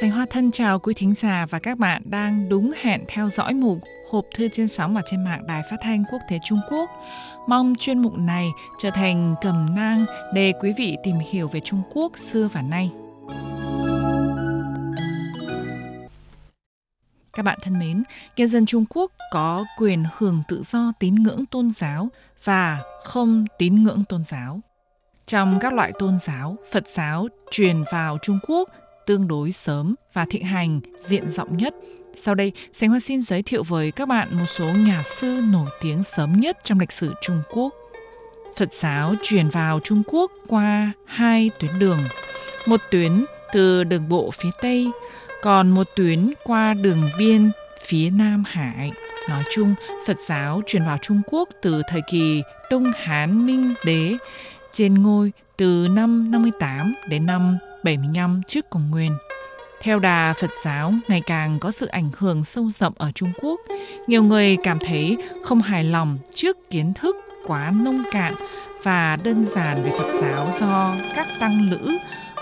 Sành Hoa thân chào quý thính giả và các bạn đang đúng hẹn theo dõi mục hộp thư trên sóng và trên mạng Đài Phát thanh Quốc tế Trung Quốc. Mong chuyên mục này trở thành cầm nang để quý vị tìm hiểu về Trung Quốc xưa và nay. Các bạn thân mến, nhân dân Trung Quốc có quyền hưởng tự do tín ngưỡng tôn giáo và không tín ngưỡng tôn giáo. Trong các loại tôn giáo, Phật giáo truyền vào Trung Quốc tương đối sớm và thịnh hành diện rộng nhất. Sau đây, Sánh Hoa xin giới thiệu với các bạn một số nhà sư nổi tiếng sớm nhất trong lịch sử Trung Quốc. Phật giáo truyền vào Trung Quốc qua hai tuyến đường. Một tuyến từ đường bộ phía Tây, còn một tuyến qua đường biên phía Nam Hải. Nói chung, Phật giáo truyền vào Trung Quốc từ thời kỳ Đông Hán Minh Đế trên ngôi từ năm 58 đến năm 75 trước công nguyên. Theo đà Phật giáo ngày càng có sự ảnh hưởng sâu rộng ở Trung Quốc, nhiều người cảm thấy không hài lòng trước kiến thức quá nông cạn và đơn giản về Phật giáo do các tăng lữ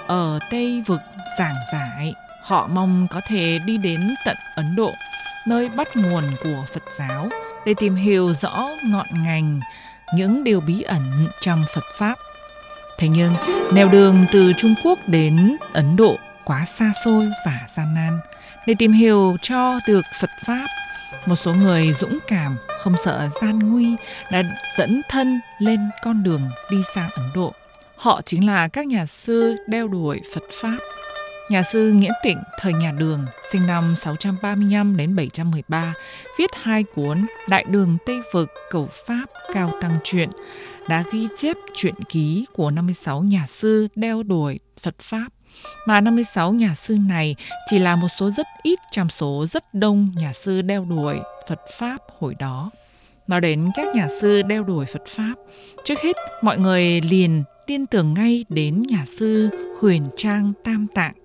ở Tây vực giảng giải. Họ mong có thể đi đến tận Ấn Độ, nơi bắt nguồn của Phật giáo, để tìm hiểu rõ ngọn ngành, những điều bí ẩn trong Phật Pháp – Thế nhưng, nèo đường từ Trung Quốc đến Ấn Độ quá xa xôi và gian nan. Để tìm hiểu cho được Phật Pháp, một số người dũng cảm, không sợ gian nguy đã dẫn thân lên con đường đi sang Ấn Độ. Họ chính là các nhà sư đeo đuổi Phật Pháp. Nhà sư Nghĩa Tịnh thời nhà Đường, sinh năm 635 đến 713, viết hai cuốn Đại Đường Tây Vực Cầu Pháp Cao Tăng Truyện đã ghi chép truyện ký của 56 nhà sư đeo đuổi Phật Pháp, mà 56 nhà sư này chỉ là một số rất ít trong số rất đông nhà sư đeo đuổi Phật Pháp hồi đó. Nói đến các nhà sư đeo đuổi Phật Pháp, trước hết mọi người liền tin tưởng ngay đến nhà sư Huyền Trang Tam Tạng.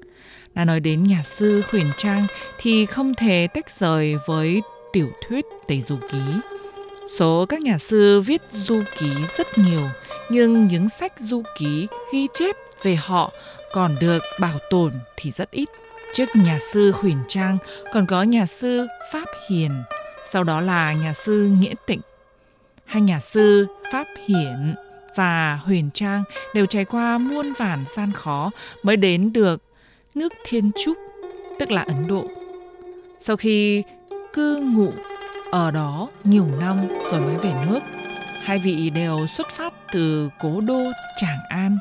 Đã nói đến nhà sư Huyền Trang thì không thể tách rời với tiểu thuyết Tây Du Ký. Số các nhà sư viết du ký rất nhiều, nhưng những sách du ký ghi chép về họ còn được bảo tồn thì rất ít. Trước nhà sư Huyền Trang còn có nhà sư Pháp Hiền, sau đó là nhà sư Nghĩa Tịnh. Hai nhà sư Pháp Hiển và Huyền Trang đều trải qua muôn vàn gian khó mới đến được nước Thiên Trúc, tức là Ấn Độ. Sau khi cư ngụ ở đó nhiều năm rồi mới về nước. Hai vị đều xuất phát từ cố đô Tràng An.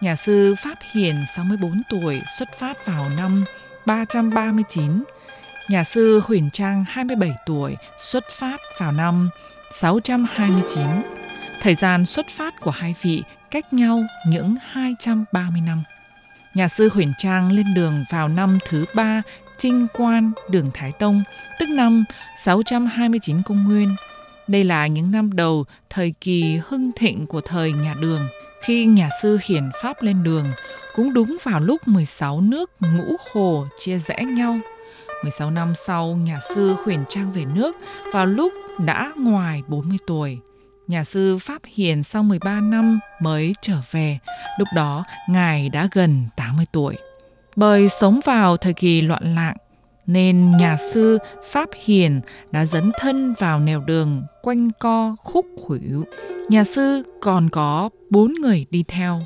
Nhà sư Pháp Hiền 64 tuổi xuất phát vào năm 339. Nhà sư Huyền Trang 27 tuổi xuất phát vào năm 629. Thời gian xuất phát của hai vị cách nhau những 230 năm. Nhà sư Huyền Trang lên đường vào năm thứ ba Trinh Quan Đường Thái Tông, tức năm 629 công nguyên. Đây là những năm đầu thời kỳ hưng thịnh của thời nhà Đường, khi nhà sư hiển pháp lên đường, cũng đúng vào lúc 16 nước ngũ hồ chia rẽ nhau. 16 năm sau, nhà sư Huyền Trang về nước vào lúc đã ngoài 40 tuổi. Nhà sư Pháp Hiền sau 13 năm mới trở về, lúc đó ngài đã gần 30 tuổi. Bởi sống vào thời kỳ loạn lạc, nên nhà sư Pháp Hiền đã dấn thân vào nẻo đường quanh co khúc khuỷu. Nhà sư còn có bốn người đi theo,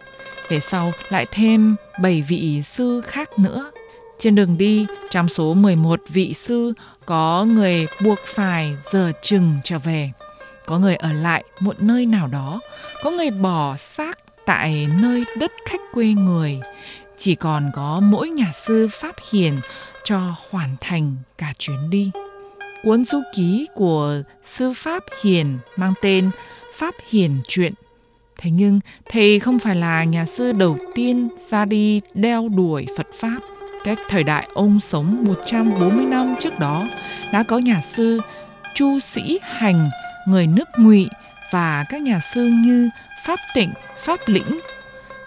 về sau lại thêm bảy vị sư khác nữa. Trên đường đi, trong số 11 vị sư có người buộc phải giờ chừng trở về. Có người ở lại một nơi nào đó, có người bỏ xác tại nơi đất khách quê người chỉ còn có mỗi nhà sư Pháp Hiền cho hoàn thành cả chuyến đi. Cuốn du ký của sư Pháp Hiền mang tên Pháp Hiền Truyện. Thế nhưng thầy không phải là nhà sư đầu tiên ra đi đeo đuổi Phật Pháp. Cách thời đại ông sống 140 năm trước đó đã có nhà sư Chu Sĩ Hành, người nước Ngụy và các nhà sư như Pháp Tịnh, Pháp Lĩnh,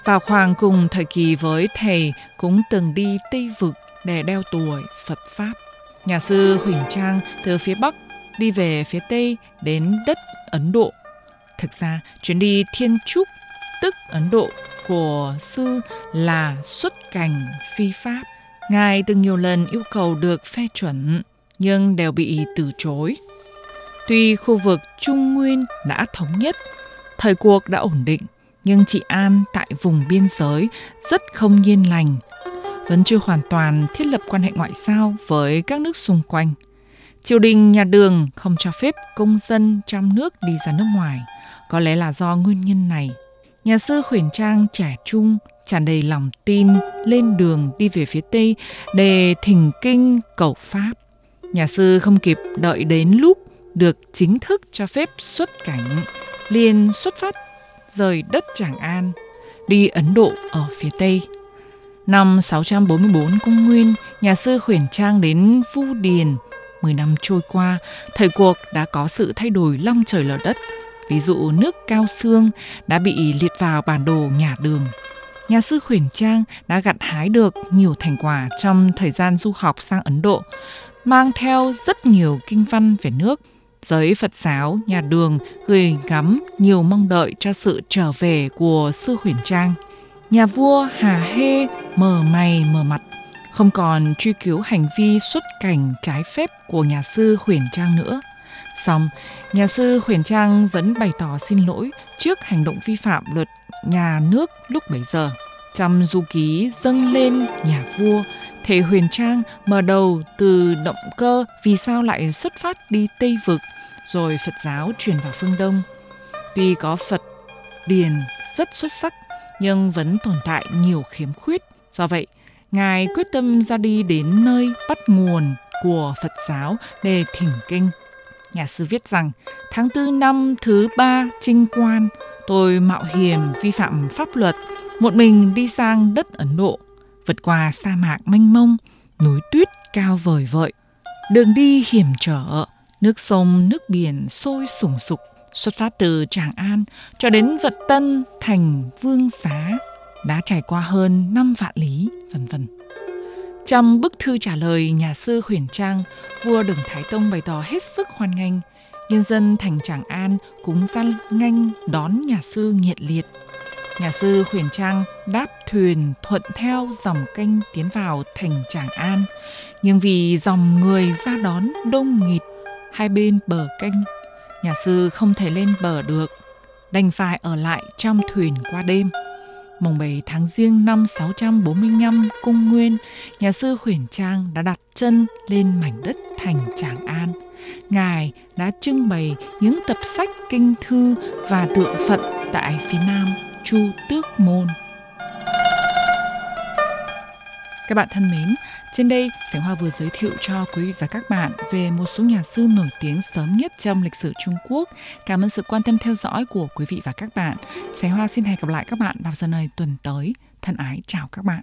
vào khoảng cùng thời kỳ với thầy cũng từng đi Tây Vực để đeo tuổi Phật Pháp. Nhà sư Huỳnh Trang từ phía Bắc đi về phía Tây đến đất Ấn Độ. Thực ra, chuyến đi Thiên Trúc, tức Ấn Độ, của sư là xuất cảnh phi Pháp. Ngài từng nhiều lần yêu cầu được phê chuẩn, nhưng đều bị từ chối. Tuy khu vực Trung Nguyên đã thống nhất, thời cuộc đã ổn định, nhưng trị an tại vùng biên giới rất không yên lành, vẫn chưa hoàn toàn thiết lập quan hệ ngoại giao với các nước xung quanh. Triều đình nhà Đường không cho phép công dân trong nước đi ra nước ngoài, có lẽ là do nguyên nhân này. Nhà sư Huyền Trang trẻ trung, tràn đầy lòng tin lên đường đi về phía Tây để thỉnh kinh cầu Pháp. Nhà sư không kịp đợi đến lúc được chính thức cho phép xuất cảnh, liền xuất phát rời đất Tràng An, đi Ấn Độ ở phía Tây. Năm 644 Công Nguyên, nhà sư Huyền Trang đến Vu Điền. Mười năm trôi qua, thời cuộc đã có sự thay đổi long trời lở đất. Ví dụ nước Cao Xương đã bị liệt vào bản đồ nhà đường. Nhà sư Huyền Trang đã gặt hái được nhiều thành quả trong thời gian du học sang Ấn Độ, mang theo rất nhiều kinh văn về nước – Giới Phật giáo nhà đường gửi gắm nhiều mong đợi cho sự trở về của sư huyền trang. Nhà vua Hà Hê mờ mày mờ mặt, không còn truy cứu hành vi xuất cảnh trái phép của nhà sư huyền trang nữa. Xong, nhà sư huyền trang vẫn bày tỏ xin lỗi trước hành động vi phạm luật nhà nước lúc bấy giờ. Trăm du ký dâng lên nhà vua, Thể huyền trang mở đầu từ động cơ vì sao lại xuất phát đi Tây Vực, rồi Phật giáo truyền vào phương Đông. Tuy có Phật điền rất xuất sắc, nhưng vẫn tồn tại nhiều khiếm khuyết. Do vậy, Ngài quyết tâm ra đi đến nơi bắt nguồn của Phật giáo để thỉnh kinh. Nhà sư viết rằng, tháng tư năm thứ ba trinh quan, tôi mạo hiểm vi phạm pháp luật, một mình đi sang đất Ấn Độ vượt qua sa mạc mênh mông, núi tuyết cao vời vợi. Đường đi hiểm trở, nước sông, nước biển sôi sùng sục, xuất phát từ Tràng An cho đến Vật Tân thành Vương Xá, đã trải qua hơn 5 vạn lý, vân vân. Trong bức thư trả lời nhà sư Huyền Trang, vua Đường Thái Tông bày tỏ hết sức hoan nghênh. Nhân dân thành Tràng An cũng gian nganh đón nhà sư nhiệt liệt nhà sư Huyền Trang đáp thuyền thuận theo dòng kênh tiến vào thành Tràng An. Nhưng vì dòng người ra đón đông nghịt hai bên bờ kênh, nhà sư không thể lên bờ được, đành phải ở lại trong thuyền qua đêm. Mùng 7 tháng riêng năm 645 cung nguyên, nhà sư Huyền Trang đã đặt chân lên mảnh đất thành Tràng An. Ngài đã trưng bày những tập sách kinh thư và tượng Phật tại phía Nam Chu Tước Môn. Các bạn thân mến, trên đây Sảnh Hoa vừa giới thiệu cho quý vị và các bạn về một số nhà sư nổi tiếng sớm nhất trong lịch sử Trung Quốc. Cảm ơn sự quan tâm theo dõi của quý vị và các bạn. Sảnh Hoa xin hẹn gặp lại các bạn vào giờ này tuần tới. Thân ái chào các bạn.